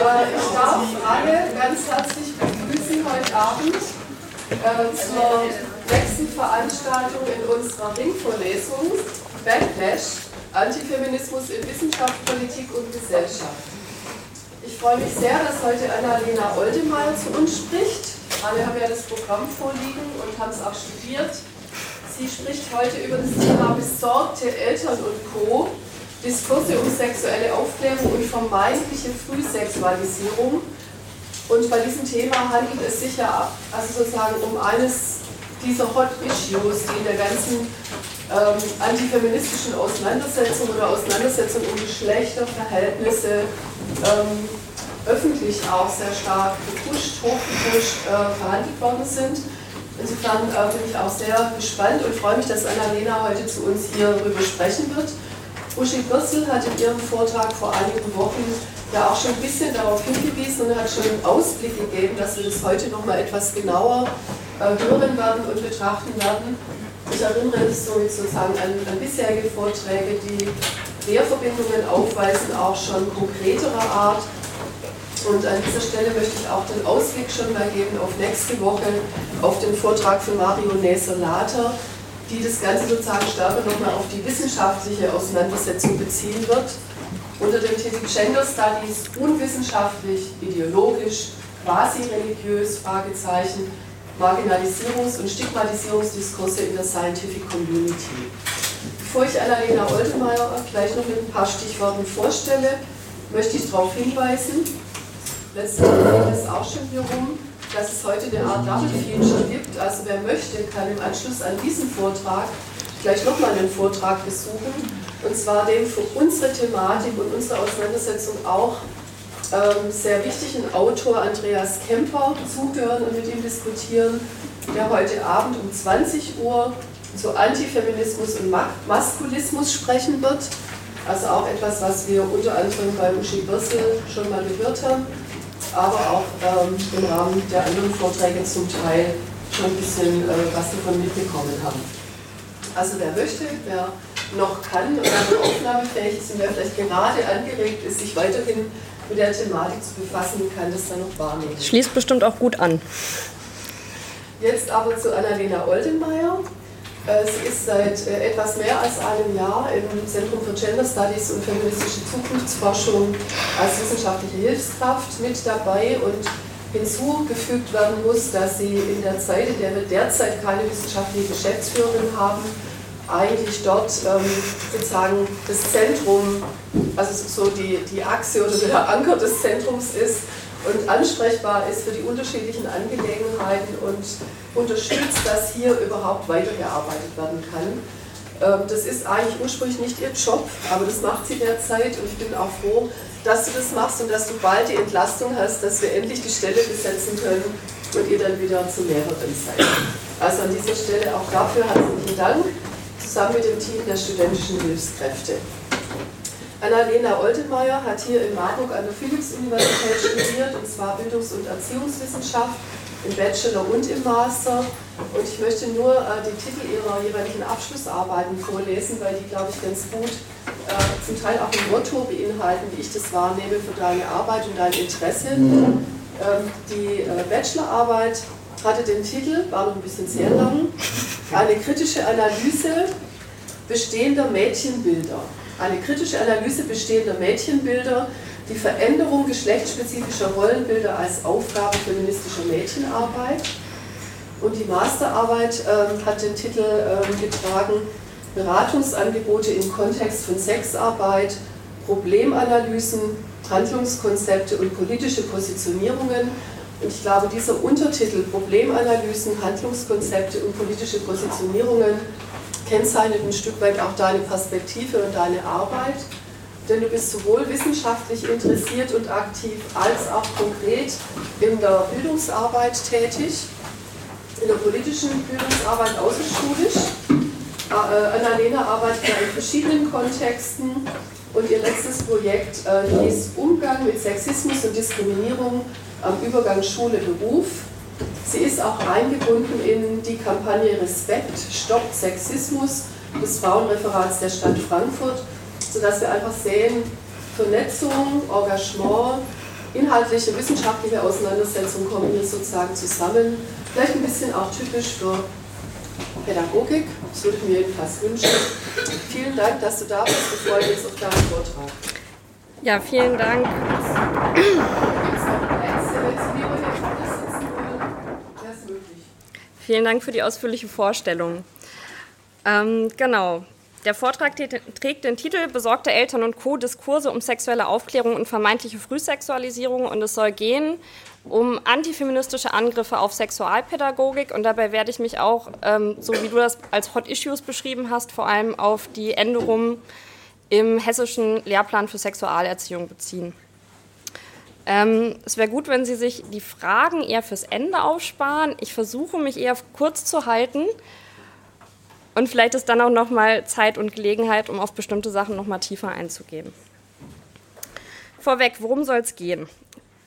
Ich darf alle ganz herzlich begrüßen heute Abend äh, zur nächsten Veranstaltung in unserer Ringvorlesung Backlash, Antifeminismus in Wissenschaft, Politik und Gesellschaft. Ich freue mich sehr, dass heute Annalena Oldemeyer zu uns spricht. Alle haben ja das Programm vorliegen und haben es auch studiert. Sie spricht heute über das Thema besorgte Eltern und Co. Diskurse um sexuelle Aufklärung und vermeintliche Frühsexualisierung. Und bei diesem Thema handelt es sich ja also sozusagen um eines dieser Hot Issues, die in der ganzen ähm, antifeministischen Auseinandersetzung oder Auseinandersetzung um Geschlechterverhältnisse ähm, öffentlich auch sehr stark gepusht, hochgepusht, äh, verhandelt worden sind. Insofern äh, bin ich auch sehr gespannt und freue mich, dass Annalena heute zu uns hier darüber sprechen wird. Uschi Bürsel hat in ihrem Vortrag vor einigen Wochen ja auch schon ein bisschen darauf hingewiesen und hat schon einen Ausblick gegeben, dass wir das heute nochmal etwas genauer äh, hören werden und betrachten werden. Ich erinnere sozusagen an, an bisherige Vorträge, die Querverbindungen aufweisen, auch schon konkreterer Art. Und an dieser Stelle möchte ich auch den Ausblick schon mal geben auf nächste Woche, auf den Vortrag von Mario Neser-Later, die das Ganze sozusagen stärker nochmal auf die wissenschaftliche Auseinandersetzung beziehen wird. Unter dem Titel Gender Studies unwissenschaftlich, ideologisch, quasi religiös, Fragezeichen, Marginalisierungs- und Stigmatisierungsdiskurse in der Scientific Community. Bevor ich Annalena Oltemeyer gleich noch mit ein paar Stichworten vorstelle, möchte ich darauf hinweisen, letzte Woche ging es auch schon hier rum, dass es heute eine Art Double Feature gibt. Also wer möchte, kann im Anschluss an diesen Vortrag gleich nochmal einen Vortrag besuchen. Und zwar den für unsere Thematik und unsere Auseinandersetzung auch ähm, sehr wichtigen Autor Andreas Kemper zuhören und mit ihm diskutieren, der heute Abend um 20 Uhr zu Antifeminismus und Maskulismus sprechen wird. Also auch etwas, was wir unter anderem bei Uschi Birsel schon mal gehört haben aber auch ähm, im Rahmen der anderen Vorträge zum Teil schon ein bisschen äh, was davon mitbekommen haben. Also wer möchte, wer noch kann und dann aufnahmefähig ist und wer vielleicht gerade angeregt ist, sich weiterhin mit der Thematik zu befassen, kann das dann noch wahrnehmen. Schließt bestimmt auch gut an. Jetzt aber zu Annalena Oldenmeier. Äh, sie ist seit äh, etwas mehr als einem Jahr im Zentrum für Gender Studies und feministische Zukunftsforschung als wissenschaftliche Hilfskraft mit dabei. Und hinzugefügt werden muss, dass sie in der Zeit, in der wir derzeit keine wissenschaftliche Geschäftsführerin haben, eigentlich dort ähm, sozusagen das Zentrum, also so die, die Achse oder der Anker des Zentrums ist und ansprechbar ist für die unterschiedlichen Angelegenheiten und unterstützt, dass hier überhaupt weitergearbeitet werden kann. Ähm, das ist eigentlich ursprünglich nicht ihr Job, aber das macht sie derzeit und ich bin auch froh, dass du das machst und dass du bald die Entlastung hast, dass wir endlich die Stelle besetzen können und ihr dann wieder zu mehreren seid. Also an dieser Stelle auch dafür herzlichen Dank, zusammen mit dem Team der studentischen Hilfskräfte. Annalena Oldenmeier hat hier in Marburg an der Philipps-Universität studiert, und zwar Bildungs- und Erziehungswissenschaft im Bachelor und im Master. Und ich möchte nur äh, die Titel ihrer jeweiligen Abschlussarbeiten vorlesen, weil die, glaube ich, ganz gut äh, zum Teil auch ein Motto beinhalten, wie ich das wahrnehme für deine Arbeit und dein Interesse. Ähm, die äh, Bachelorarbeit hatte den Titel, war noch ein bisschen sehr lang, eine kritische Analyse bestehender Mädchenbilder eine kritische Analyse bestehender Mädchenbilder, die Veränderung geschlechtsspezifischer Rollenbilder als Aufgabe feministischer Mädchenarbeit. Und die Masterarbeit ähm, hat den Titel ähm, getragen Beratungsangebote im Kontext von Sexarbeit, Problemanalysen, Handlungskonzepte und politische Positionierungen. Und ich glaube, dieser Untertitel Problemanalysen, Handlungskonzepte und politische Positionierungen kennzeichnet ein Stück weit auch deine Perspektive und deine Arbeit, denn du bist sowohl wissenschaftlich interessiert und aktiv als auch konkret in der Bildungsarbeit tätig, in der politischen Bildungsarbeit außerschulisch. Äh, Annalena arbeitet ja in verschiedenen Kontexten und ihr letztes Projekt äh, hieß Umgang mit Sexismus und Diskriminierung am Übergang Schule-Beruf Sie ist auch eingebunden in die Kampagne Respekt, Stopp Sexismus des Frauenreferats der Stadt Frankfurt, sodass wir einfach sehen, Vernetzung, Engagement inhaltliche, wissenschaftliche Auseinandersetzung kommen hier sozusagen zusammen. Vielleicht ein bisschen auch typisch für Pädagogik, das würde ich mir jedenfalls wünschen. Vielen Dank, dass du da bist. Wir freuen uns auf deinen Vortrag. Ja, vielen Dank. Vielen Dank für die ausführliche Vorstellung. Ähm, genau. Der Vortrag trägt den Titel Besorgte Eltern und Co. Diskurse um sexuelle Aufklärung und vermeintliche Frühsexualisierung und es soll gehen um antifeministische Angriffe auf Sexualpädagogik und dabei werde ich mich auch, ähm, so wie du das als Hot Issues beschrieben hast, vor allem auf die Änderungen im hessischen Lehrplan für Sexualerziehung beziehen. Ähm, es wäre gut, wenn Sie sich die Fragen eher fürs Ende aufsparen. Ich versuche mich eher kurz zu halten und vielleicht ist dann auch noch mal Zeit und Gelegenheit, um auf bestimmte Sachen noch mal tiefer einzugehen. Vorweg, worum soll es gehen?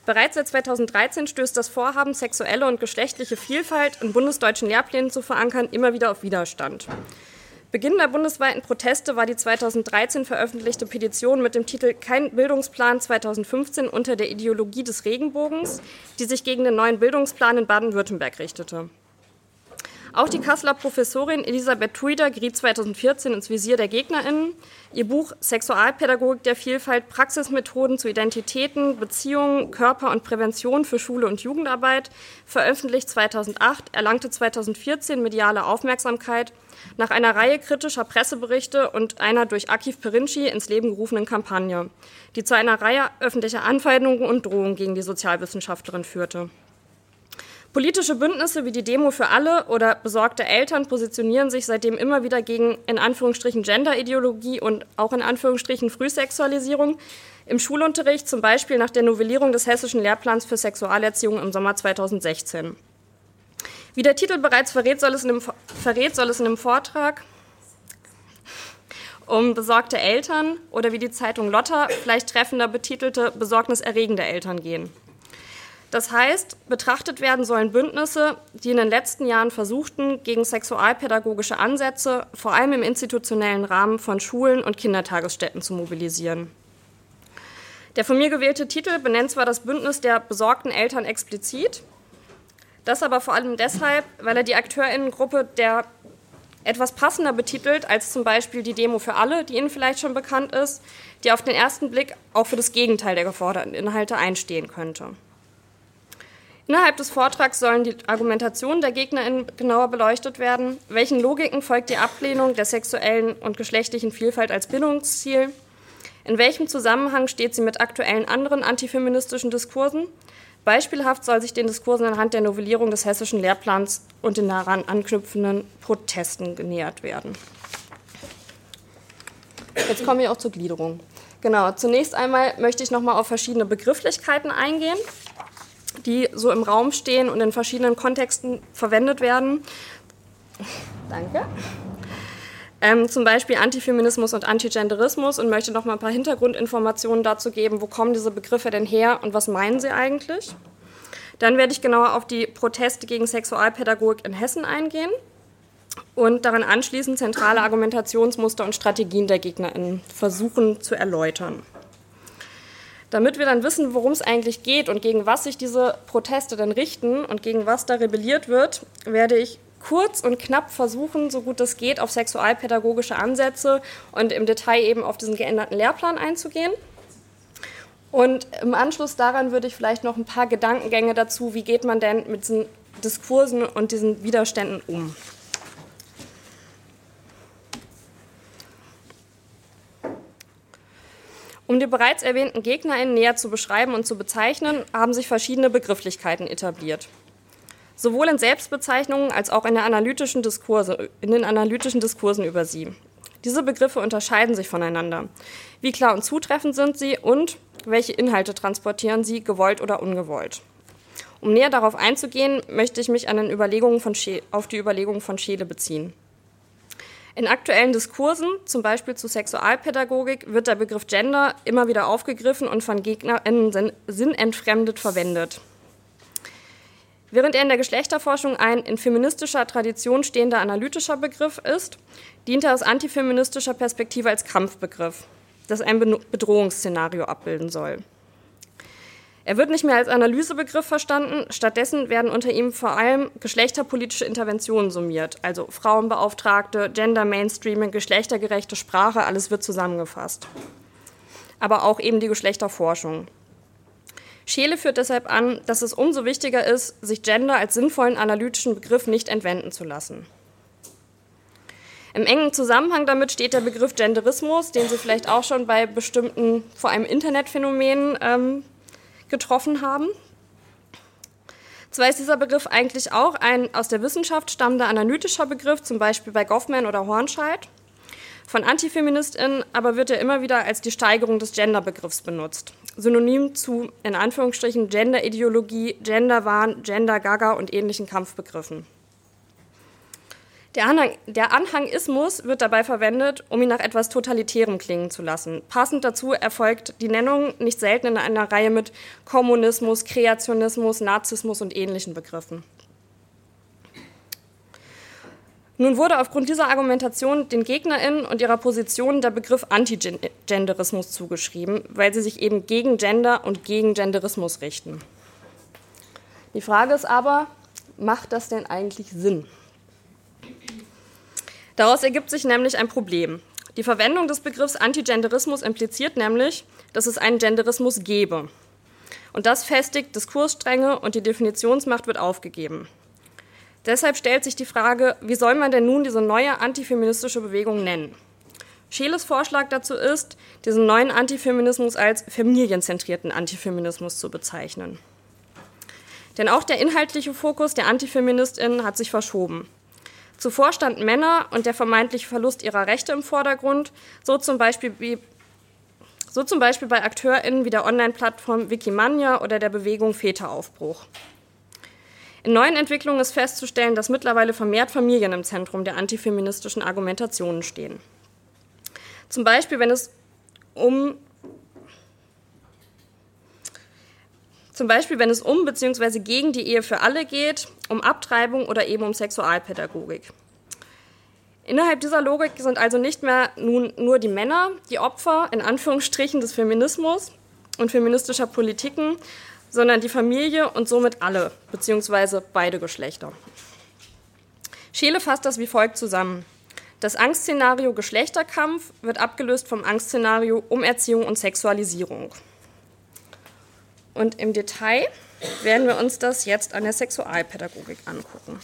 Bereits seit 2013 stößt das Vorhaben, sexuelle und geschlechtliche Vielfalt in bundesdeutschen Lehrplänen zu verankern, immer wieder auf Widerstand. Beginn der bundesweiten Proteste war die 2013 veröffentlichte Petition mit dem Titel Kein Bildungsplan 2015 unter der Ideologie des Regenbogens, die sich gegen den neuen Bildungsplan in Baden-Württemberg richtete. Auch die Kasseler Professorin Elisabeth Tuider geriet 2014 ins Visier der GegnerInnen. Ihr Buch Sexualpädagogik der Vielfalt, Praxismethoden zu Identitäten, Beziehungen, Körper und Prävention für Schule und Jugendarbeit, veröffentlicht 2008, erlangte 2014 mediale Aufmerksamkeit nach einer Reihe kritischer Presseberichte und einer durch Akif Perinci ins Leben gerufenen Kampagne, die zu einer Reihe öffentlicher Anfeindungen und Drohungen gegen die Sozialwissenschaftlerin führte. Politische Bündnisse wie die Demo für alle oder besorgte Eltern positionieren sich seitdem immer wieder gegen in Anführungsstrichen Genderideologie und auch in Anführungsstrichen Frühsexualisierung im Schulunterricht, zum Beispiel nach der Novellierung des hessischen Lehrplans für Sexualerziehung im Sommer 2016. Wie der Titel bereits verrät, soll es in dem, verrät, soll es in dem Vortrag um besorgte Eltern oder wie die Zeitung Lotta vielleicht treffender betitelte besorgniserregende Eltern gehen. Das heißt, betrachtet werden sollen Bündnisse, die in den letzten Jahren versuchten, gegen sexualpädagogische Ansätze, vor allem im institutionellen Rahmen von Schulen und Kindertagesstätten zu mobilisieren. Der von mir gewählte Titel benennt zwar das Bündnis der besorgten Eltern explizit, das aber vor allem deshalb, weil er die Akteurinnengruppe der etwas passender betitelt als zum Beispiel die Demo für alle, die Ihnen vielleicht schon bekannt ist, die auf den ersten Blick auch für das Gegenteil der geforderten Inhalte einstehen könnte. Innerhalb des Vortrags sollen die Argumentationen der GegnerInnen genauer beleuchtet werden. Welchen Logiken folgt die Ablehnung der sexuellen und geschlechtlichen Vielfalt als Bildungsziel? In welchem Zusammenhang steht sie mit aktuellen anderen antifeministischen Diskursen? Beispielhaft soll sich den Diskursen anhand der Novellierung des hessischen Lehrplans und den daran anknüpfenden Protesten genähert werden. Jetzt kommen wir auch zur Gliederung. Genau, zunächst einmal möchte ich noch mal auf verschiedene Begrifflichkeiten eingehen die so im Raum stehen und in verschiedenen Kontexten verwendet werden. Danke. Ähm, zum Beispiel Antifeminismus und Antigenderismus und möchte noch mal ein paar Hintergrundinformationen dazu geben, wo kommen diese Begriffe denn her und was meinen sie eigentlich. Dann werde ich genauer auf die Proteste gegen Sexualpädagogik in Hessen eingehen und daran anschließend zentrale Argumentationsmuster und Strategien der GegnerInnen versuchen zu erläutern. Damit wir dann wissen, worum es eigentlich geht und gegen was sich diese Proteste denn richten und gegen was da rebelliert wird, werde ich kurz und knapp versuchen, so gut es geht, auf sexualpädagogische Ansätze und im Detail eben auf diesen geänderten Lehrplan einzugehen. Und im Anschluss daran würde ich vielleicht noch ein paar Gedankengänge dazu, wie geht man denn mit diesen Diskursen und diesen Widerständen um. Um die bereits erwähnten GegnerInnen näher zu beschreiben und zu bezeichnen, haben sich verschiedene Begrifflichkeiten etabliert. Sowohl in Selbstbezeichnungen als auch in, analytischen Diskurse, in den analytischen Diskursen über sie. Diese Begriffe unterscheiden sich voneinander. Wie klar und zutreffend sind sie und welche Inhalte transportieren sie, gewollt oder ungewollt? Um näher darauf einzugehen, möchte ich mich an den Überlegungen von auf die Überlegungen von Scheele beziehen. In aktuellen Diskursen, zum Beispiel zu Sexualpädagogik, wird der Begriff Gender immer wieder aufgegriffen und von GegnerInnen sinnentfremdet verwendet. Während er in der Geschlechterforschung ein in feministischer Tradition stehender analytischer Begriff ist, dient er aus antifeministischer Perspektive als Kampfbegriff, das ein Bedrohungsszenario abbilden soll. Er wird nicht mehr als Analysebegriff verstanden, stattdessen werden unter ihm vor allem geschlechterpolitische Interventionen summiert, also Frauenbeauftragte, Gender Mainstreaming, geschlechtergerechte Sprache, alles wird zusammengefasst. Aber auch eben die Geschlechterforschung. Scheele führt deshalb an, dass es umso wichtiger ist, sich Gender als sinnvollen analytischen Begriff nicht entwenden zu lassen. Im engen Zusammenhang damit steht der Begriff Genderismus, den Sie vielleicht auch schon bei bestimmten, vor allem Internetphänomenen, ähm, getroffen haben. Zwar ist dieser Begriff eigentlich auch ein aus der Wissenschaft stammender analytischer Begriff, zum Beispiel bei Goffman oder Hornscheid. Von AntifeministInnen aber wird er immer wieder als die Steigerung des Genderbegriffs benutzt. Synonym zu, in Anführungsstrichen, Genderideologie, Genderwahn, Gender-Gaga und ähnlichen Kampfbegriffen. Der, Anhang, der Anhangismus wird dabei verwendet, um ihn nach etwas Totalitärem klingen zu lassen. Passend dazu erfolgt die Nennung nicht selten in einer Reihe mit Kommunismus, Kreationismus, Nazismus und ähnlichen Begriffen. Nun wurde aufgrund dieser Argumentation den GegnerInnen und ihrer Position der Begriff Antigenderismus zugeschrieben, weil sie sich eben gegen Gender und gegen Genderismus richten. Die Frage ist aber, macht das denn eigentlich Sinn? Daraus ergibt sich nämlich ein Problem. Die Verwendung des Begriffs Antigenderismus impliziert nämlich, dass es einen Genderismus gebe. Und das festigt Diskursstränge und die Definitionsmacht wird aufgegeben. Deshalb stellt sich die Frage, wie soll man denn nun diese neue antifeministische Bewegung nennen? Scheeles Vorschlag dazu ist, diesen neuen Antifeminismus als familienzentrierten Antifeminismus zu bezeichnen. Denn auch der inhaltliche Fokus der Antifeministinnen hat sich verschoben. Zuvor standen Männer und der vermeintliche Verlust ihrer Rechte im Vordergrund, so zum Beispiel, wie, so zum Beispiel bei AkteurInnen wie der Online-Plattform Wikimania oder der Bewegung Väteraufbruch. In neuen Entwicklungen ist festzustellen, dass mittlerweile vermehrt Familien im Zentrum der antifeministischen Argumentationen stehen. Zum Beispiel, wenn es um Zum Beispiel, wenn es um bzw. gegen die Ehe für alle geht, um Abtreibung oder eben um Sexualpädagogik. Innerhalb dieser Logik sind also nicht mehr nun nur die Männer die Opfer in Anführungsstrichen des Feminismus und feministischer Politiken, sondern die Familie und somit alle bzw. beide Geschlechter. Scheele fasst das wie folgt zusammen. Das Angstszenario Geschlechterkampf wird abgelöst vom Angstszenario Umerziehung und Sexualisierung. Und im Detail werden wir uns das jetzt an der Sexualpädagogik angucken.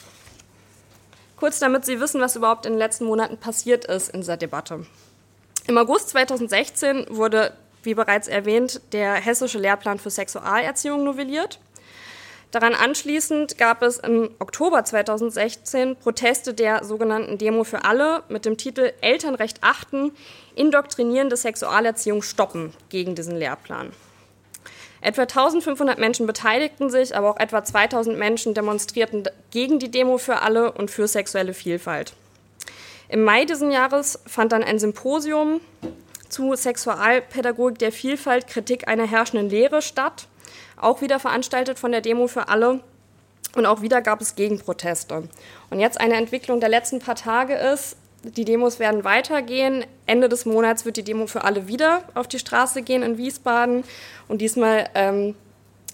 Kurz damit Sie wissen, was überhaupt in den letzten Monaten passiert ist in dieser Debatte. Im August 2016 wurde, wie bereits erwähnt, der hessische Lehrplan für Sexualerziehung novelliert. Daran anschließend gab es im Oktober 2016 Proteste der sogenannten Demo für alle mit dem Titel Elternrecht achten, indoktrinierende Sexualerziehung stoppen gegen diesen Lehrplan. Etwa 1500 Menschen beteiligten sich, aber auch etwa 2000 Menschen demonstrierten gegen die Demo für alle und für sexuelle Vielfalt. Im Mai diesen Jahres fand dann ein Symposium zu Sexualpädagogik der Vielfalt, Kritik einer herrschenden Lehre statt, auch wieder veranstaltet von der Demo für alle. Und auch wieder gab es Gegenproteste. Und jetzt eine Entwicklung der letzten paar Tage ist, die Demos werden weitergehen. Ende des Monats wird die Demo für alle wieder auf die Straße gehen in Wiesbaden und diesmal ähm,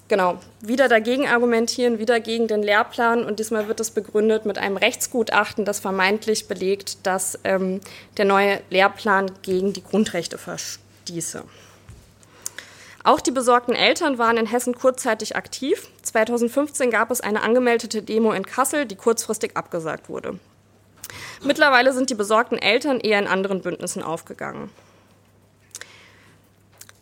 genau wieder dagegen argumentieren, wieder gegen den Lehrplan und diesmal wird es begründet mit einem Rechtsgutachten, das vermeintlich belegt, dass ähm, der neue Lehrplan gegen die Grundrechte verstieße. Auch die besorgten Eltern waren in Hessen kurzzeitig aktiv. 2015 gab es eine angemeldete Demo in Kassel, die kurzfristig abgesagt wurde. Mittlerweile sind die besorgten Eltern eher in anderen Bündnissen aufgegangen.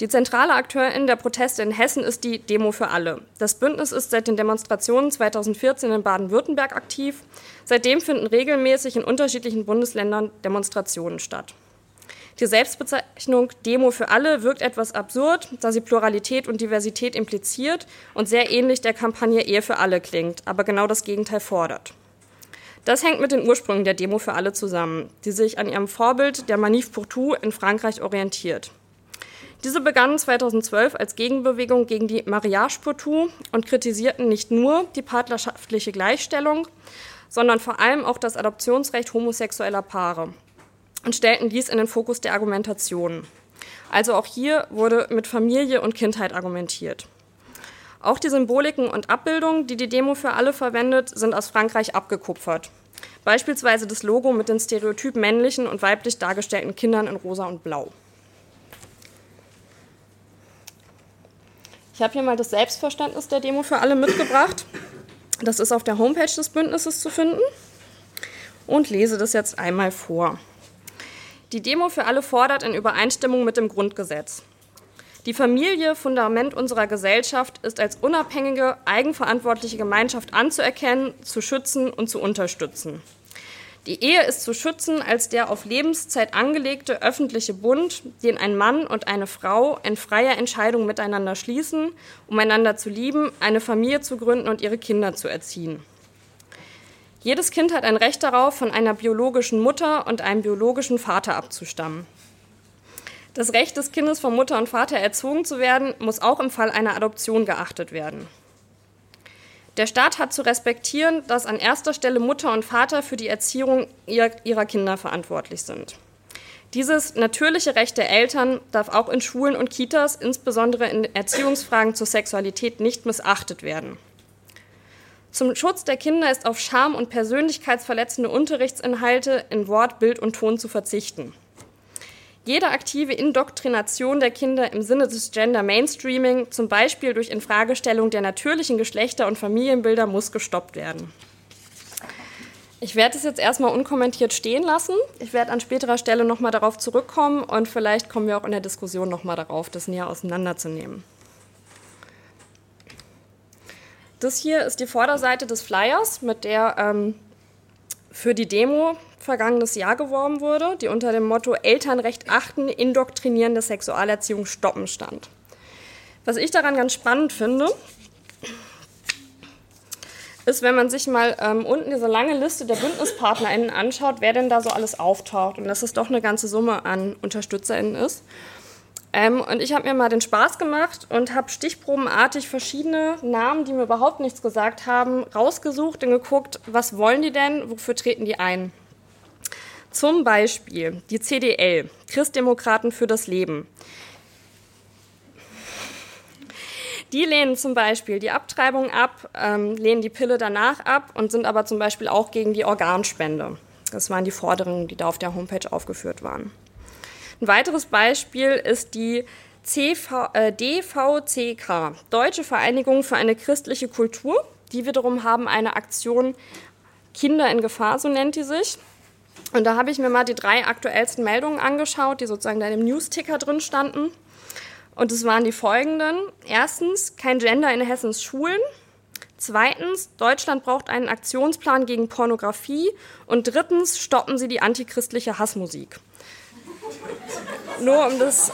Die zentrale Akteurin der Proteste in Hessen ist die Demo für alle. Das Bündnis ist seit den Demonstrationen 2014 in Baden-Württemberg aktiv. Seitdem finden regelmäßig in unterschiedlichen Bundesländern Demonstrationen statt. Die Selbstbezeichnung Demo für alle wirkt etwas absurd, da sie Pluralität und Diversität impliziert und sehr ähnlich der Kampagne Ehe für alle klingt, aber genau das Gegenteil fordert. Das hängt mit den Ursprüngen der Demo für alle zusammen, die sich an ihrem Vorbild der Manif pour tout in Frankreich orientiert. Diese begannen 2012 als Gegenbewegung gegen die Mariage pour tout und kritisierten nicht nur die partnerschaftliche Gleichstellung, sondern vor allem auch das Adoptionsrecht homosexueller Paare und stellten dies in den Fokus der Argumentation. Also auch hier wurde mit Familie und Kindheit argumentiert. Auch die Symboliken und Abbildungen, die die Demo für alle verwendet, sind aus Frankreich abgekupfert. Beispielsweise das Logo mit den stereotyp männlichen und weiblich dargestellten Kindern in rosa und blau. Ich habe hier mal das Selbstverständnis der Demo für alle mitgebracht. Das ist auf der Homepage des Bündnisses zu finden und lese das jetzt einmal vor. Die Demo für alle fordert in Übereinstimmung mit dem Grundgesetz. Die Familie, Fundament unserer Gesellschaft, ist als unabhängige, eigenverantwortliche Gemeinschaft anzuerkennen, zu schützen und zu unterstützen. Die Ehe ist zu schützen als der auf Lebenszeit angelegte öffentliche Bund, den ein Mann und eine Frau in freier Entscheidung miteinander schließen, um einander zu lieben, eine Familie zu gründen und ihre Kinder zu erziehen. Jedes Kind hat ein Recht darauf, von einer biologischen Mutter und einem biologischen Vater abzustammen. Das Recht des Kindes von Mutter und Vater erzogen zu werden, muss auch im Fall einer Adoption geachtet werden. Der Staat hat zu respektieren, dass an erster Stelle Mutter und Vater für die Erziehung ihrer Kinder verantwortlich sind. Dieses natürliche Recht der Eltern darf auch in Schulen und Kitas, insbesondere in Erziehungsfragen zur Sexualität, nicht missachtet werden. Zum Schutz der Kinder ist auf Scham- und persönlichkeitsverletzende Unterrichtsinhalte in Wort, Bild und Ton zu verzichten. Jede aktive Indoktrination der Kinder im Sinne des Gender Mainstreaming, zum Beispiel durch Infragestellung der natürlichen Geschlechter- und Familienbilder, muss gestoppt werden. Ich werde es jetzt erstmal unkommentiert stehen lassen. Ich werde an späterer Stelle nochmal darauf zurückkommen und vielleicht kommen wir auch in der Diskussion nochmal darauf, das näher auseinanderzunehmen. Das hier ist die Vorderseite des Flyers, mit der ähm, für die Demo vergangenes Jahr geworben wurde, die unter dem Motto Elternrecht achten, indoktrinierende Sexualerziehung stoppen stand. Was ich daran ganz spannend finde, ist, wenn man sich mal ähm, unten diese lange Liste der BündnispartnerInnen anschaut, wer denn da so alles auftaucht und dass es doch eine ganze Summe an UnterstützerInnen ist. Ähm, und ich habe mir mal den Spaß gemacht und habe stichprobenartig verschiedene Namen, die mir überhaupt nichts gesagt haben, rausgesucht und geguckt, was wollen die denn, wofür treten die ein. Zum Beispiel die CDL, Christdemokraten für das Leben. Die lehnen zum Beispiel die Abtreibung ab, ähm, lehnen die Pille danach ab und sind aber zum Beispiel auch gegen die Organspende. Das waren die Forderungen, die da auf der Homepage aufgeführt waren. Ein weiteres Beispiel ist die CV, äh, DVCK, Deutsche Vereinigung für eine christliche Kultur. Die wiederum haben eine Aktion Kinder in Gefahr, so nennt die sich. Und da habe ich mir mal die drei aktuellsten Meldungen angeschaut, die sozusagen da im News-Ticker drin standen. Und es waren die folgenden. Erstens, kein Gender in Hessens Schulen. Zweitens, Deutschland braucht einen Aktionsplan gegen Pornografie. Und drittens, stoppen Sie die antichristliche Hassmusik. Nur um das.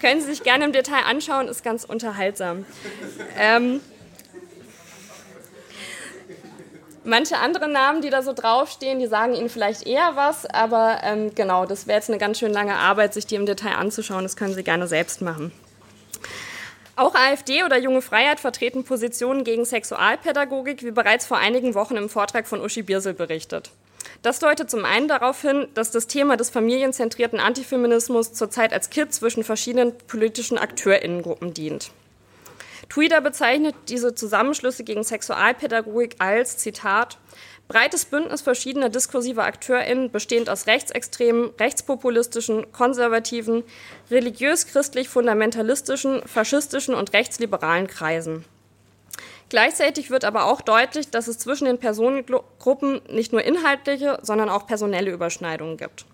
Können Sie sich gerne im Detail anschauen, ist ganz unterhaltsam. Ähm, Manche andere Namen, die da so draufstehen, die sagen Ihnen vielleicht eher was, aber ähm, genau, das wäre jetzt eine ganz schön lange Arbeit, sich die im Detail anzuschauen. Das können Sie gerne selbst machen. Auch AfD oder Junge Freiheit vertreten Positionen gegen Sexualpädagogik, wie bereits vor einigen Wochen im Vortrag von Uschi Birsel berichtet. Das deutet zum einen darauf hin, dass das Thema des familienzentrierten Antifeminismus zurzeit als Kit zwischen verschiedenen politischen AkteurInnengruppen dient. Twitter bezeichnet diese Zusammenschlüsse gegen Sexualpädagogik als, Zitat, breites Bündnis verschiedener diskursiver AkteurInnen, bestehend aus rechtsextremen, rechtspopulistischen, konservativen, religiös-christlich-fundamentalistischen, faschistischen und rechtsliberalen Kreisen. Gleichzeitig wird aber auch deutlich, dass es zwischen den Personengruppen nicht nur inhaltliche, sondern auch personelle Überschneidungen gibt.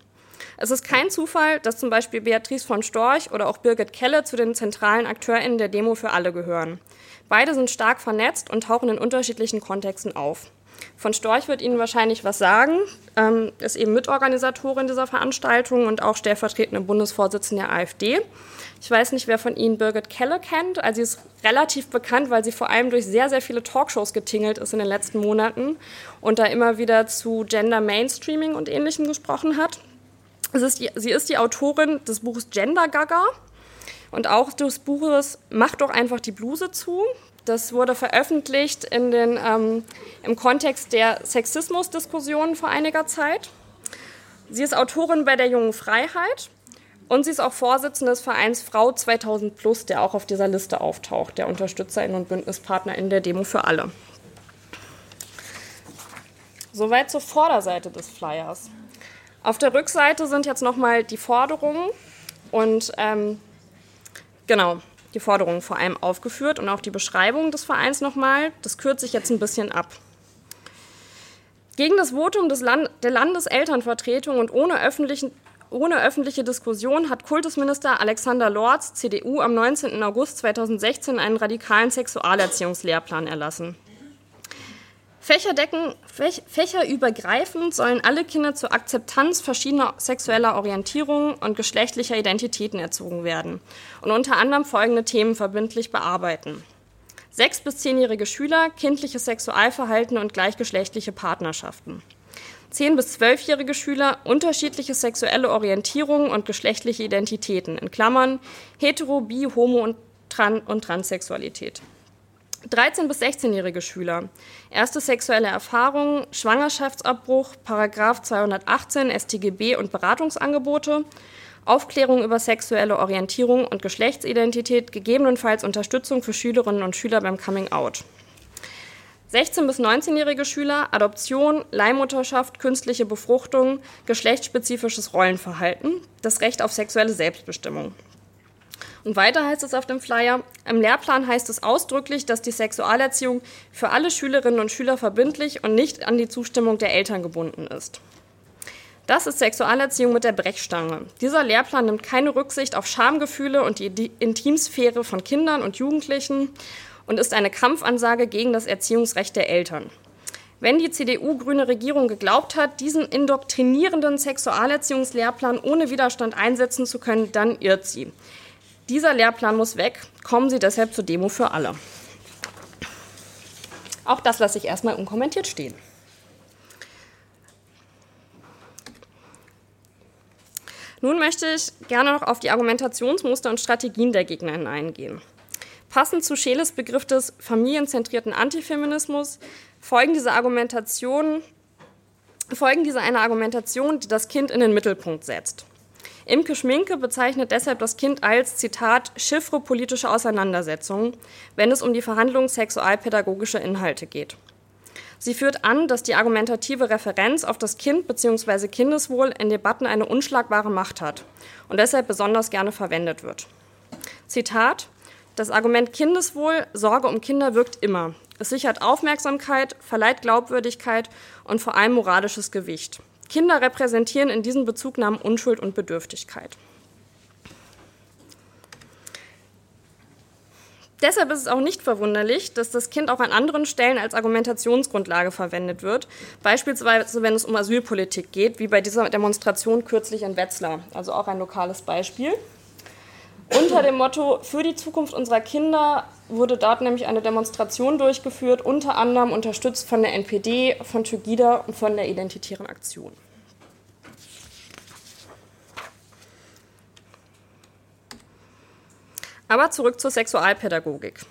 Es ist kein Zufall, dass zum Beispiel Beatrice von Storch oder auch Birgit Kelle zu den zentralen AkteurInnen der Demo für alle gehören. Beide sind stark vernetzt und tauchen in unterschiedlichen Kontexten auf. Von Storch wird Ihnen wahrscheinlich was sagen, ähm, ist eben Mitorganisatorin dieser Veranstaltung und auch stellvertretende Bundesvorsitzende der AfD. Ich weiß nicht, wer von Ihnen Birgit Kelle kennt. Also sie ist relativ bekannt, weil sie vor allem durch sehr, sehr viele Talkshows getingelt ist in den letzten Monaten und da immer wieder zu Gender Mainstreaming und Ähnlichem gesprochen hat. Ist die, sie ist die Autorin des Buches Gender Gaga und auch des Buches Mach doch einfach die Bluse zu. Das wurde veröffentlicht in den, ähm, im Kontext der Sexismusdiskussionen vor einiger Zeit. Sie ist Autorin bei der Jungen Freiheit Und sie ist auch Vorsitzende des Vereins Frau 2000 Plus, der auch auf dieser Liste auftaucht, der UnterstützerInnen und Bündnispartner in der Demo für alle. Soweit zur Vorderseite des Flyers. Auf der Rückseite sind jetzt nochmal die Forderungen und ähm, genau, die Forderungen vor allem aufgeführt und auch die Beschreibung des Vereins nochmal. Das kürze ich jetzt ein bisschen ab. Gegen das Votum des Land der Landeselternvertretung und ohne, öffentlichen, ohne öffentliche Diskussion hat Kultusminister Alexander Lorz, CDU, am 19. August 2016 einen radikalen Sexualerziehungslehrplan erlassen. Fächerdecken, fächerübergreifend sollen alle Kinder zur Akzeptanz verschiedener sexueller Orientierungen und geschlechtlicher Identitäten erzogen werden und unter anderem folgende Themen verbindlich bearbeiten. Sechs- bis zehnjährige Schüler, kindliches Sexualverhalten und gleichgeschlechtliche Partnerschaften. Zehn- bis zwölfjährige Schüler, unterschiedliche sexuelle Orientierungen und geschlechtliche Identitäten, in Klammern hetero, bi, homo und, Tran und Transsexualität. 13- bis 16-jährige Schüler. Erste sexuelle Erfahrungen, Schwangerschaftsabbruch, Paragraph 218 StGB und Beratungsangebote, Aufklärung über sexuelle Orientierung und Geschlechtsidentität, gegebenenfalls Unterstützung für Schülerinnen und Schüler beim Coming Out. 16- bis 19-jährige Schüler, Adoption, Leihmutterschaft, künstliche Befruchtung, geschlechtsspezifisches Rollenverhalten, das Recht auf sexuelle Selbstbestimmung. Und weiter heißt es auf dem Flyer, im Lehrplan heißt es ausdrücklich, dass die Sexualerziehung für alle Schülerinnen und Schüler verbindlich und nicht an die Zustimmung der Eltern gebunden ist. Das ist Sexualerziehung mit der Brechstange. Dieser Lehrplan nimmt keine Rücksicht auf Schamgefühle und die Intimsphäre von Kindern und Jugendlichen und ist eine Kampfansage gegen das Erziehungsrecht der Eltern. Wenn die CDU-grüne Regierung geglaubt hat, diesen indoktrinierenden Sexualerziehungslehrplan ohne Widerstand einsetzen zu können, dann irrt sie. Dieser Lehrplan muss weg. Kommen Sie deshalb zur Demo für alle. Auch das lasse ich erstmal unkommentiert stehen. Nun möchte ich gerne noch auf die Argumentationsmuster und Strategien der Gegner eingehen. Passend zu Scheles Begriff des familienzentrierten Antifeminismus folgen diese Argumentationen folgen diese einer Argumentation, die das Kind in den Mittelpunkt setzt. Imke Schminke bezeichnet deshalb das Kind als, Zitat, Chiffre politische Auseinandersetzungen, wenn es um die Verhandlung sexualpädagogischer Inhalte geht. Sie führt an, dass die argumentative Referenz auf das Kind bzw. Kindeswohl in Debatten eine unschlagbare Macht hat und deshalb besonders gerne verwendet wird. Zitat: Das Argument Kindeswohl, Sorge um Kinder wirkt immer. Es sichert Aufmerksamkeit, verleiht Glaubwürdigkeit und vor allem moralisches Gewicht. Kinder repräsentieren in diesen Bezugnahmen Unschuld und Bedürftigkeit. Deshalb ist es auch nicht verwunderlich, dass das Kind auch an anderen Stellen als Argumentationsgrundlage verwendet wird, beispielsweise wenn es um Asylpolitik geht, wie bei dieser Demonstration kürzlich in Wetzlar, also auch ein lokales Beispiel. Unter dem Motto Für die Zukunft unserer Kinder wurde dort nämlich eine Demonstration durchgeführt, unter anderem unterstützt von der NPD, von Tygida und von der Identitären Aktion. Aber zurück zur Sexualpädagogik.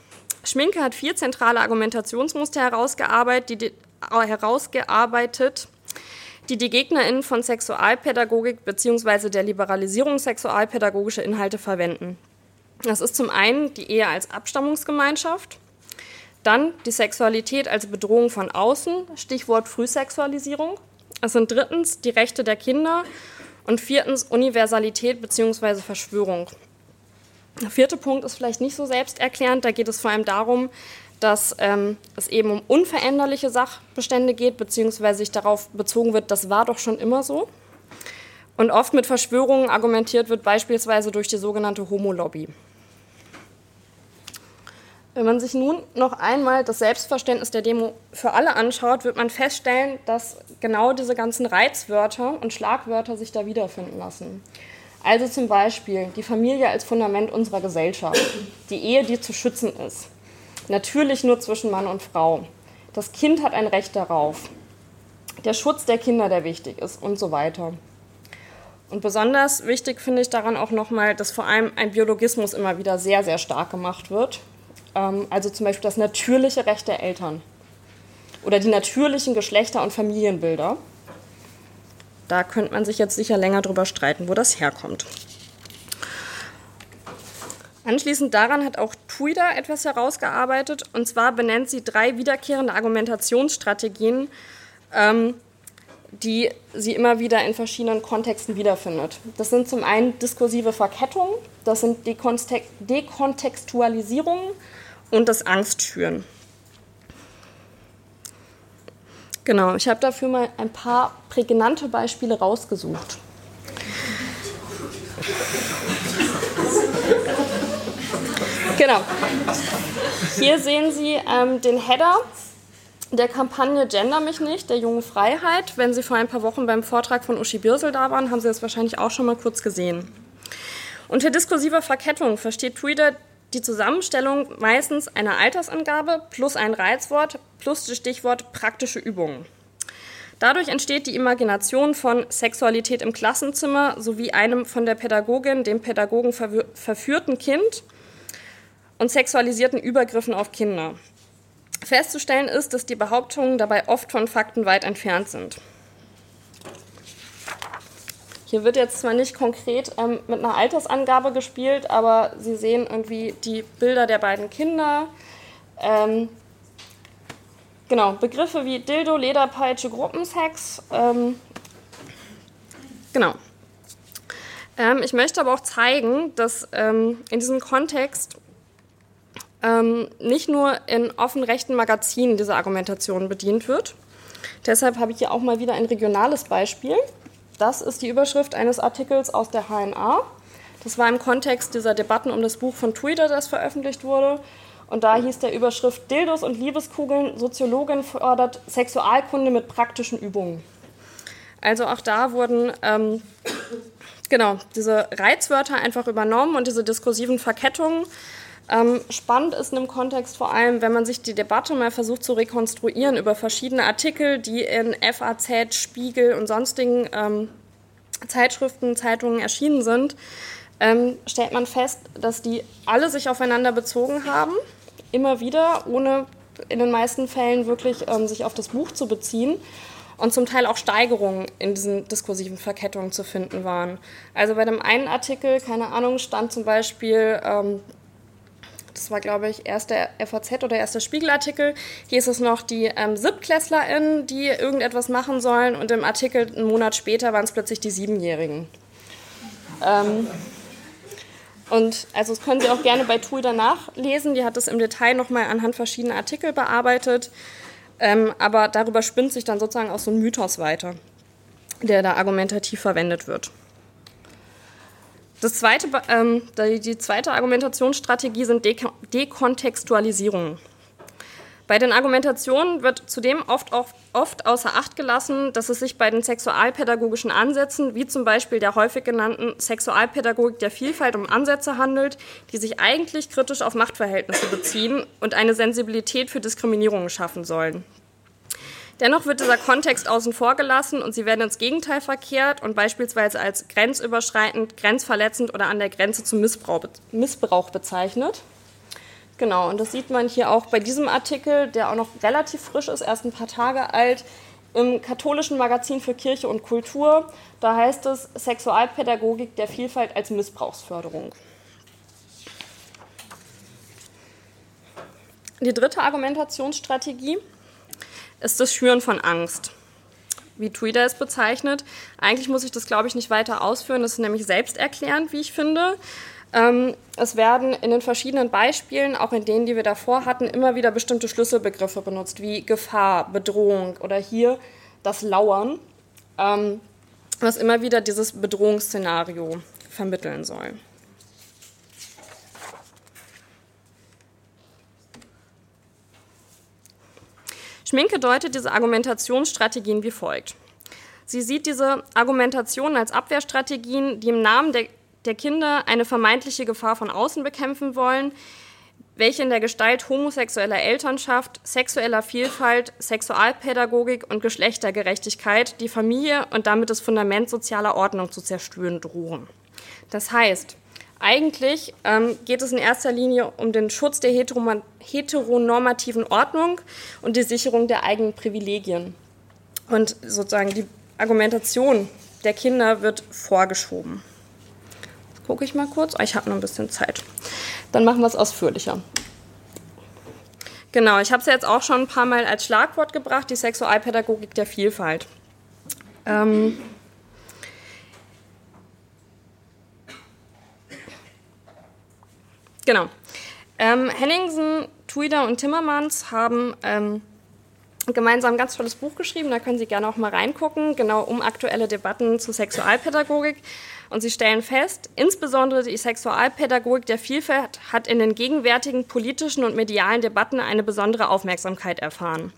Schminke hat vier zentrale Argumentationsmuster herausgearbeitet, die, herausgearbeitet, die die GegnerInnen von Sexualpädagogik bzw. der Liberalisierung sexualpädagogischer Inhalte verwenden. Das ist zum einen die Ehe als Abstammungsgemeinschaft, dann die Sexualität als Bedrohung von außen, Stichwort Frühsexualisierung. Es sind drittens die Rechte der Kinder und viertens Universalität bzw. Verschwörung. Der vierte Punkt ist vielleicht nicht so selbsterklärend. Da geht es vor allem darum, dass ähm, es eben um unveränderliche Sachbestände geht, beziehungsweise sich darauf bezogen wird, das war doch schon immer so. Und oft mit Verschwörungen argumentiert wird, beispielsweise durch die sogenannte Homo-Lobby. Wenn man sich nun noch einmal das Selbstverständnis der Demo für alle anschaut, wird man feststellen, dass genau diese ganzen Reizwörter und Schlagwörter sich da wiederfinden lassen. Also zum Beispiel die Familie als Fundament unserer Gesellschaft, die Ehe, die zu schützen ist, natürlich nur zwischen Mann und Frau. Das Kind hat ein Recht darauf, der Schutz der Kinder, der wichtig ist und so weiter. Und besonders wichtig finde ich daran auch nochmal, dass vor allem ein Biologismus immer wieder sehr, sehr stark gemacht wird. Ähm, also zum Beispiel das natürliche Recht der Eltern oder die natürlichen Geschlechter- und Familienbilder. Da könnte man sich jetzt sicher länger drüber streiten, wo das herkommt. Anschließend daran hat auch Tuida etwas herausgearbeitet, und zwar benennt sie drei wiederkehrende Argumentationsstrategien, ähm, die sie immer wieder in verschiedenen Kontexten wiederfindet. Das sind zum einen diskursive Verkettungen, das sind Dekontextualisierungen und das Angstschüren. Genau, ich habe dafür mal ein paar prägnante Beispiele rausgesucht. Genau. Hier sehen Sie ähm, den Header der Kampagne Gender mich nicht, der jungen Freiheit. Wenn Sie vor ein paar Wochen beim Vortrag von Uschi Birsel da waren, haben Sie das wahrscheinlich auch schon mal kurz gesehen. Unter diskursiver Verkettung versteht Twitter die Zusammenstellung meistens einer Altersangabe plus ein Reizwort plus das Stichwort praktische Übungen. Dadurch entsteht die Imagination von Sexualität im Klassenzimmer sowie einem von der Pädagogin, dem Pädagogen verführten Kind und sexualisierten Übergriffen auf Kinder. Festzustellen ist, dass die Behauptungen dabei oft von Fakten weit entfernt sind. Hier wird jetzt zwar nicht konkret ähm, mit einer Altersangabe gespielt, aber Sie sehen irgendwie die Bilder der beiden Kinder. Ähm, genau, Begriffe wie Dildo, Lederpeitsche, Gruppensex. Ähm, genau. Ähm, ich möchte aber auch zeigen, dass ähm, in diesem Kontext ähm, nicht nur in offen rechten Magazinen diese Argumentation bedient wird. Deshalb habe ich hier auch mal wieder ein regionales Beispiel. Das ist die Überschrift eines Artikels aus der HNA. Das war im Kontext dieser Debatten um das Buch von Twitter, das veröffentlicht wurde. Und da hieß der Überschrift Dildos und Liebeskugeln, Soziologin fordert Sexualkunde mit praktischen Übungen. Also auch da wurden ähm, genau diese Reizwörter einfach übernommen und diese diskursiven Verkettungen. Ähm, spannend ist in dem Kontext vor allem, wenn man sich die Debatte mal versucht zu rekonstruieren über verschiedene Artikel, die in FAZ, Spiegel und sonstigen ähm, Zeitschriften, Zeitungen erschienen sind, ähm, stellt man fest, dass die alle sich aufeinander bezogen haben, immer wieder, ohne in den meisten Fällen wirklich ähm, sich auf das Buch zu beziehen und zum Teil auch Steigerungen in diesen diskursiven Verkettungen zu finden waren. Also bei dem einen Artikel, keine Ahnung, stand zum Beispiel, ähm, das war, glaube ich, erst der FAZ oder erst der Spiegelartikel. Hier ist es noch die ähm, SIebtklässlerInnen, die irgendetwas machen sollen. Und im Artikel einen Monat später waren es plötzlich die Siebenjährigen. Ähm, und also das können Sie auch gerne bei Tool danach lesen. Die hat das im Detail nochmal anhand verschiedener Artikel bearbeitet. Ähm, aber darüber spinnt sich dann sozusagen auch so ein Mythos weiter, der da argumentativ verwendet wird. Das zweite, ähm, die zweite Argumentationsstrategie sind Dekontextualisierungen. Bei den Argumentationen wird zudem oft, oft, oft, außer Acht gelassen, dass es sich bei den sexualpädagogischen Ansätzen, wie zum Beispiel der häufig genannten Sexualpädagogik der Vielfalt, um Ansätze handelt, die sich eigentlich kritisch auf Machtverhältnisse beziehen und eine Sensibilität für Diskriminierungen schaffen sollen. Dennoch wird dieser Kontext außen vor gelassen und sie werden ins Gegenteil verkehrt und beispielsweise als grenzüberschreitend, grenzverletzend oder an der Grenze zum Missbrauch, Missbrauch bezeichnet. Genau, und das sieht man hier auch bei diesem Artikel, der auch noch relativ frisch ist, erst ein paar Tage alt, im katholischen Magazin für Kirche und Kultur. Da heißt es Sexualpädagogik der Vielfalt als Missbrauchsförderung. Die dritte Argumentationsstrategie ist das Schüren von Angst. Wie Twitter es bezeichnet. Eigentlich muss ich das, glaube ich, nicht weiter ausführen. Das ist nämlich selbsterklärend, wie ich finde. Ähm, es werden in den verschiedenen Beispielen, auch in denen, die wir davor hatten, immer wieder bestimmte Schlüsselbegriffe benutzt, wie Gefahr, Bedrohung oder hier das Lauern, ähm, was immer wieder dieses Bedrohungsszenario vermitteln soll. Schminke deutet diese Argumentationsstrategien wie folgt. Sie sieht diese Argumentationen als Abwehrstrategien, die im Namen der, der Kinder eine vermeintliche Gefahr von außen bekämpfen wollen, welche in der Gestalt homosexueller Elternschaft, sexueller Vielfalt, Sexualpädagogik und Geschlechtergerechtigkeit die Familie und damit das Fundament sozialer Ordnung zu zerstören drohen. Das heißt, eigentlich ähm, geht es in erster Linie um den Schutz der heteronormativen Ordnung und die Sicherung der eigenen Privilegien. Und sozusagen die Argumentation der Kinder wird vorgeschoben. Jetzt gucke ich mal kurz. Oh, ich habe noch ein bisschen Zeit. Dann machen wir es ausführlicher. Genau, ich habe es ja jetzt auch schon ein paar Mal als Schlagwort gebracht, die Sexualpädagogik der Vielfalt. Ähm, genau. Ähm, Henningsen, Tuida und Timmermans haben ähm, gemeinsam ein ganz tolles Buch geschrieben, da können Sie gerne auch mal reingucken, genau um aktuelle Debatten zu Sexualpädagogik. Und sie stellen fest, insbesondere die Sexualpädagogik der Vielfalt hat in den gegenwärtigen politischen und medialen Debatten eine besondere Aufmerksamkeit erfahren.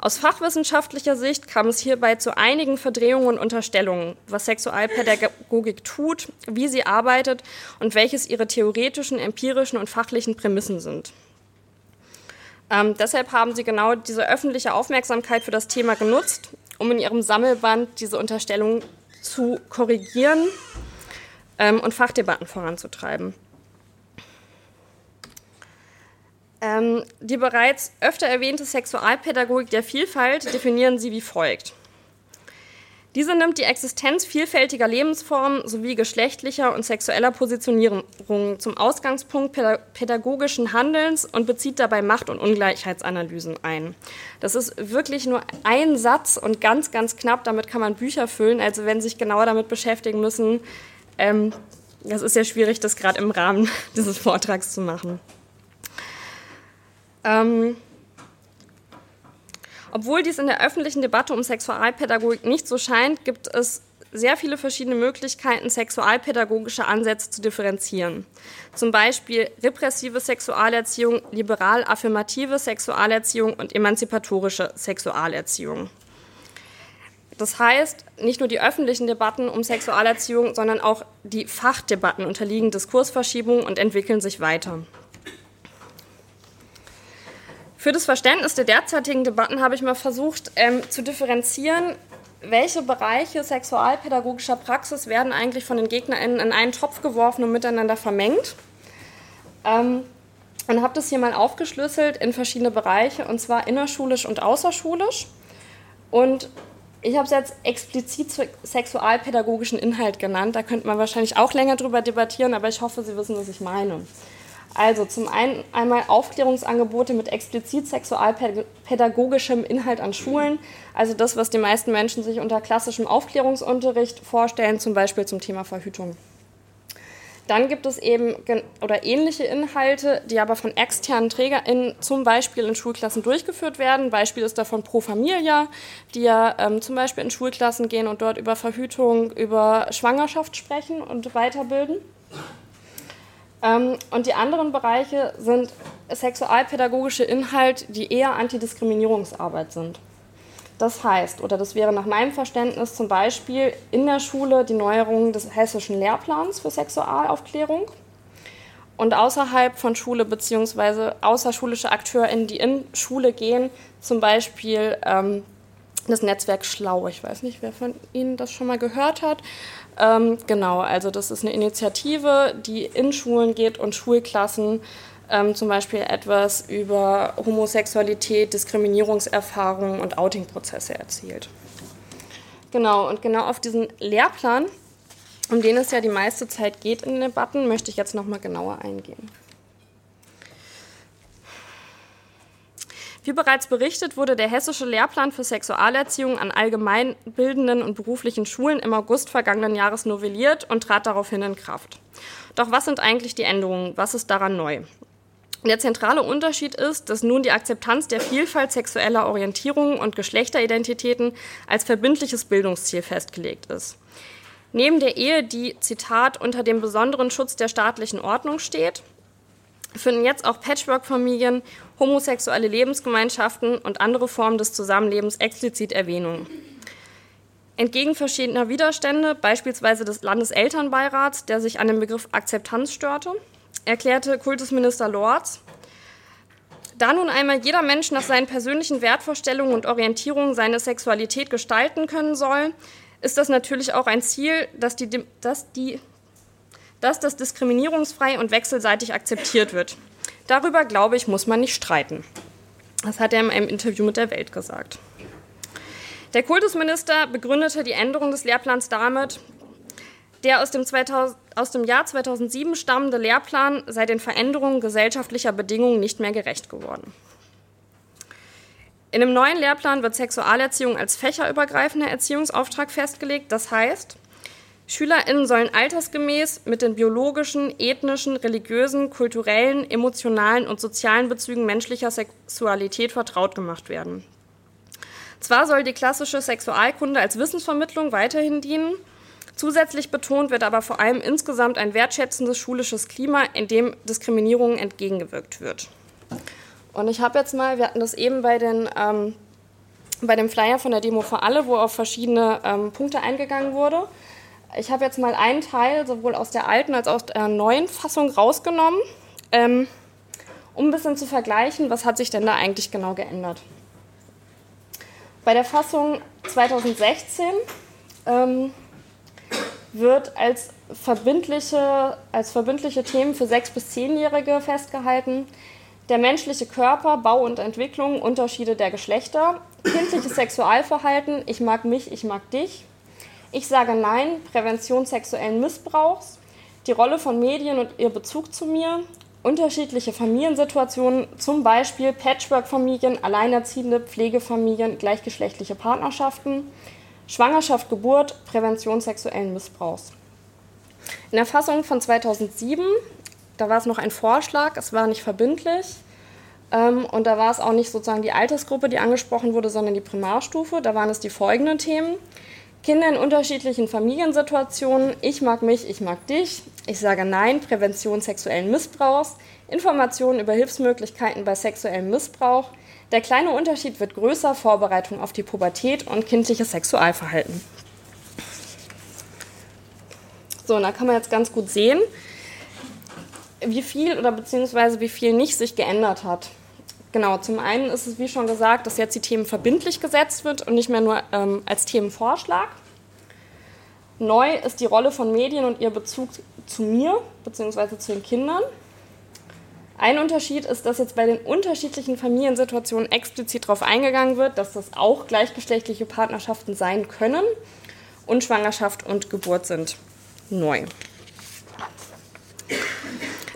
Aus fachwissenschaftlicher Sicht kam es hierbei zu einigen Verdrehungen und Unterstellungen, was Sexualpädagogik tut, wie sie arbeitet und welches ihre theoretischen, empirischen und fachlichen Prämissen sind. Ähm, deshalb haben sie genau diese öffentliche Aufmerksamkeit für das Thema genutzt, um in ihrem Sammelband diese Unterstellungen zu korrigieren ähm, und Fachdebatten voranzutreiben. Ähm, die bereits öfter erwähnte Sexualpädagogik der Vielfalt definieren sie wie folgt. Diese nimmt die Existenz vielfältiger Lebensformen sowie geschlechtlicher und sexueller Positionierung zum Ausgangspunkt pädagogischen Handelns und bezieht dabei Macht- und Ungleichheitsanalysen ein. Das ist wirklich nur ein Satz und ganz, ganz knapp. Damit kann man Bücher füllen. Also wenn Sie sich genauer damit beschäftigen müssen, ähm, das ist sehr schwierig, das gerade im Rahmen dieses Vortrags zu machen. Ähm, obwohl dies in der öffentlichen Debatte um Sexualpädagogik nicht so scheint, gibt es sehr viele verschiedene Möglichkeiten, sexualpädagogische Ansätze zu differenzieren. Zum Beispiel repressive Sexualerziehung, liberal-affirmative Sexualerziehung und emanzipatorische Sexualerziehung. Das heißt, nicht nur die öffentlichen Debatten um Sexualerziehung, sondern auch die Fachdebatten unterliegen Diskursverschiebungen und entwickeln sich weiter. Für das Verständnis der derzeitigen Debatten habe ich mal versucht ähm, zu differenzieren, welche Bereiche sexualpädagogischer Praxis werden eigentlich von den GegnerInnen in einen Topf geworfen und miteinander vermengt. Ähm, und habe das hier mal aufgeschlüsselt in verschiedene Bereiche, und zwar innerschulisch und außerschulisch. Und ich habe es jetzt explizit sexualpädagogischen Inhalt genannt. Da könnte man wahrscheinlich auch länger drüber debattieren, aber ich hoffe, Sie wissen, was ich meine. Also zum einen einmal Aufklärungsangebote mit explizit sexualpädagogischem Inhalt an Schulen, also das, was die meisten Menschen sich unter klassischem Aufklärungsunterricht vorstellen, zum Beispiel zum Thema Verhütung. Dann gibt es eben oder ähnliche Inhalte, die aber von externen TrägerInnen zum Beispiel in Schulklassen durchgeführt werden. Beispiel ist davon Pro Familia, die ja ähm, zum Beispiel in Schulklassen gehen und dort über Verhütung, über Schwangerschaft sprechen und weiterbilden. Ähm, und die anderen Bereiche sind sexualpädagogische Inhalte, die eher Antidiskriminierungsarbeit sind. Das heißt, oder das wäre nach meinem Verständnis zum Beispiel in der Schule die Neuerung des hessischen Lehrplans für Sexualaufklärung und außerhalb von Schule bzw. außerschulische AkteurInnen, die in Schule gehen, zum Beispiel ähm, das Netzwerk Schlau. Ich weiß nicht, wer von Ihnen das schon mal gehört hat. Ähm, genau, also das ist eine Initiative, die in Schulen geht und Schulklassen ähm, zum Beispiel etwas über Homosexualität, Diskriminierungserfahrungen und Outingprozesse erzählt. Genau, und genau auf diesen Lehrplan, um den es ja die meiste Zeit geht in Debatten, möchte ich jetzt nochmal genauer eingehen. Wie bereits berichtet, wurde der hessische Lehrplan für Sexualerziehung an allgemeinbildenden und beruflichen Schulen im August vergangenen Jahres novelliert und trat daraufhin in Kraft. Doch was sind eigentlich die Änderungen? Was ist daran neu? Der zentrale Unterschied ist, dass nun die Akzeptanz der Vielfalt sexueller Orientierungen und Geschlechteridentitäten als verbindliches Bildungsziel festgelegt ist. Neben der Ehe, die, Zitat, unter dem besonderen Schutz der staatlichen Ordnung steht, finden jetzt auch Patchwork-Familien, homosexuelle Lebensgemeinschaften und andere Formen des Zusammenlebens explizit Erwähnung. Entgegen verschiedener Widerstände, beispielsweise des Landeselternbeirats, der sich an dem Begriff Akzeptanz störte, erklärte Kultusminister Lorz, da nun einmal jeder Mensch nach seinen persönlichen Wertvorstellungen und Orientierungen seine Sexualität gestalten können soll, ist das natürlich auch ein Ziel, dass die, dass die dass das diskriminierungsfrei und wechselseitig akzeptiert wird. Darüber, glaube ich, muss man nicht streiten. Das hat er in einem Interview mit der Welt gesagt. Der Kultusminister begründete die Änderung des Lehrplans damit, der aus dem, 2000, aus dem Jahr 2007 stammende Lehrplan sei den Veränderungen gesellschaftlicher Bedingungen nicht mehr gerecht geworden. In dem neuen Lehrplan wird Sexualerziehung als fächerübergreifender Erziehungsauftrag festgelegt. Das heißt, SchülerInnen sollen altersgemäß mit den biologischen, ethnischen, religiösen, kulturellen, emotionalen und sozialen Bezügen menschlicher Sexualität vertraut gemacht werden. Zwar soll die klassische Sexualkunde als Wissensvermittlung weiterhin dienen, zusätzlich betont wird aber vor allem insgesamt ein wertschätzendes schulisches Klima, in dem Diskriminierungen entgegengewirkt wird. Und ich habe jetzt mal, wir hatten das eben bei, den, ähm, bei dem Flyer von der Demo für alle, wo auf verschiedene ähm, Punkte eingegangen wurde. Ich habe jetzt mal einen Teil sowohl aus der alten als auch aus der neuen Fassung rausgenommen, ähm, um ein bisschen zu vergleichen, was hat sich denn da eigentlich genau geändert. Bei der Fassung 2016 ähm, wird als verbindliche, als verbindliche Themen für 6- bis 10-Jährige festgehalten, der menschliche Körper, Bau und Entwicklung, Unterschiede der Geschlechter, kindliches Sexualverhalten, ich mag mich, ich mag dich, ich sage Nein, Prävention sexuellen Missbrauchs, die Rolle von Medien und ihr Bezug zu mir, unterschiedliche Familiensituationen, zum Beispiel Patchwork-Familien, alleinerziehende Pflegefamilien, gleichgeschlechtliche Partnerschaften, Schwangerschaft, Geburt, Prävention sexuellen Missbrauchs. In der Fassung von 2007 da war es noch ein Vorschlag, es war nicht verbindlich. Ähm, und da war es auch nicht sozusagen die Altersgruppe, die angesprochen wurde, sondern die Primarstufe. Da waren es die folgenden Themen. Kinder in unterschiedlichen Familiensituationen. Ich mag mich, ich mag dich. Ich sage Nein, Prävention sexuellen Missbrauchs. Informationen über Hilfsmöglichkeiten bei sexuellem Missbrauch. Der kleine Unterschied wird größer, Vorbereitung auf die Pubertät und kindliches Sexualverhalten. So, und da kann man jetzt ganz gut sehen, wie viel oder beziehungsweise wie viel nicht sich geändert hat. Genau, zum einen ist es, wie schon gesagt, dass jetzt die Themen verbindlich gesetzt wird und nicht mehr nur ähm, als Themenvorschlag. Neu ist die Rolle von Medien und ihr Bezug zu mir beziehungsweise zu den Kindern. Ein Unterschied ist, dass jetzt bei den unterschiedlichen Familiensituationen explizit darauf eingegangen wird, dass das auch gleichgeschlechtliche Partnerschaften sein können und Schwangerschaft und Geburt sind neu.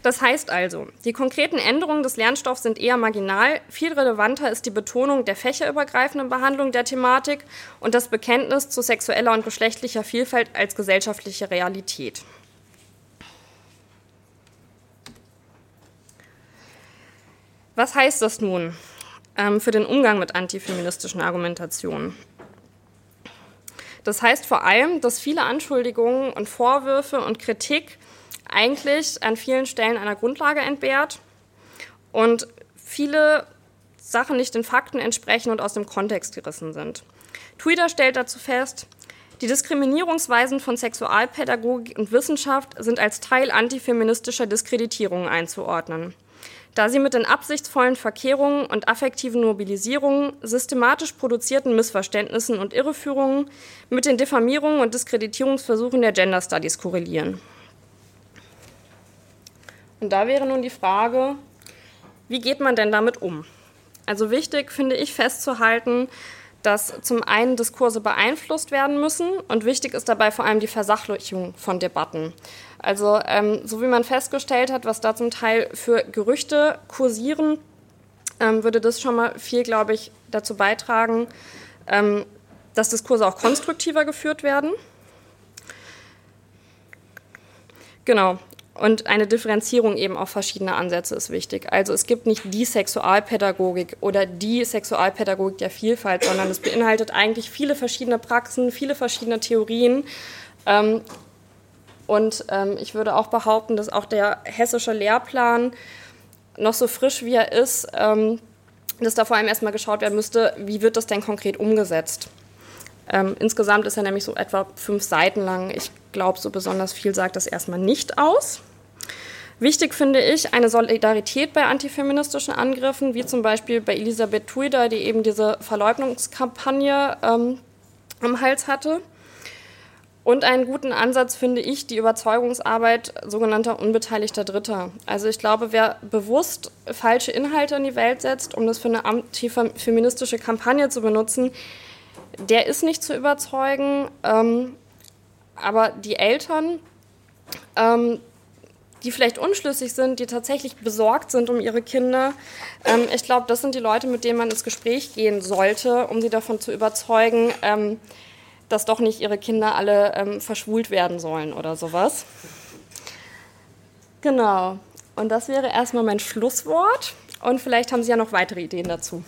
Das heißt also, die konkreten Änderungen des Lernstoffs sind eher marginal. Viel relevanter ist die Betonung der fächerübergreifenden Behandlung der Thematik und das Bekenntnis zu sexueller und geschlechtlicher Vielfalt als gesellschaftliche Realität. Was heißt das nun ähm, für den Umgang mit antifeministischen Argumentationen? Das heißt vor allem, dass viele Anschuldigungen und Vorwürfe und Kritik eigentlich an vielen Stellen einer Grundlage entbehrt und viele Sachen nicht den Fakten entsprechen und aus dem Kontext gerissen sind. Twitter stellt dazu fest, die Diskriminierungsweisen von Sexualpädagogik und Wissenschaft sind als Teil antifeministischer Diskreditierungen einzuordnen, da sie mit den absichtsvollen Verkehrungen und affektiven Mobilisierungen, systematisch produzierten Missverständnissen und Irreführungen mit den Diffamierungen und Diskreditierungsversuchen der Gender Studies korrelieren. Und da wäre nun die Frage, wie geht man denn damit um? Also wichtig finde ich festzuhalten, dass zum einen Diskurse beeinflusst werden müssen und wichtig ist dabei vor allem die Versachlichung von Debatten. Also ähm, so wie man festgestellt hat, was da zum Teil für Gerüchte kursieren, ähm, würde das schon mal viel, glaube ich, dazu beitragen, ähm, dass Diskurse auch konstruktiver geführt werden. Genau. Und eine Differenzierung eben auf verschiedene Ansätze ist wichtig. Also es gibt nicht die Sexualpädagogik oder die Sexualpädagogik der Vielfalt, sondern es beinhaltet eigentlich viele verschiedene Praxen, viele verschiedene Theorien. Ähm, und ähm, ich würde auch behaupten, dass auch der hessische Lehrplan noch so frisch wie er ist, ähm, dass da vor allem erstmal geschaut werden müsste, wie wird das denn konkret umgesetzt. Insgesamt ist er nämlich so etwa fünf Seiten lang. Ich glaube, so besonders viel sagt das erstmal nicht aus. Wichtig finde ich eine Solidarität bei antifeministischen Angriffen, wie zum Beispiel bei Elisabeth Tuida, die eben diese Verleugnungskampagne ähm, am Hals hatte. Und einen guten Ansatz finde ich die Überzeugungsarbeit sogenannter unbeteiligter Dritter. Also ich glaube, wer bewusst falsche Inhalte in die Welt setzt, um das für eine antifeministische Kampagne zu benutzen, der ist nicht zu überzeugen. Ähm, aber die Eltern ähm, die vielleicht unschlüssig sind, die tatsächlich besorgt sind um ihre Kinder. Ähm, ich glaube, das sind die Leute, mit denen man ins Gespräch gehen sollte, um sie davon zu überzeugen, ähm, dass doch nicht ihre Kinder alle ähm, verschwult werden sollen oder sowas. Genau. Und das wäre erstmal mein Schlusswort. Und vielleicht haben Sie ja noch weitere Ideen dazu.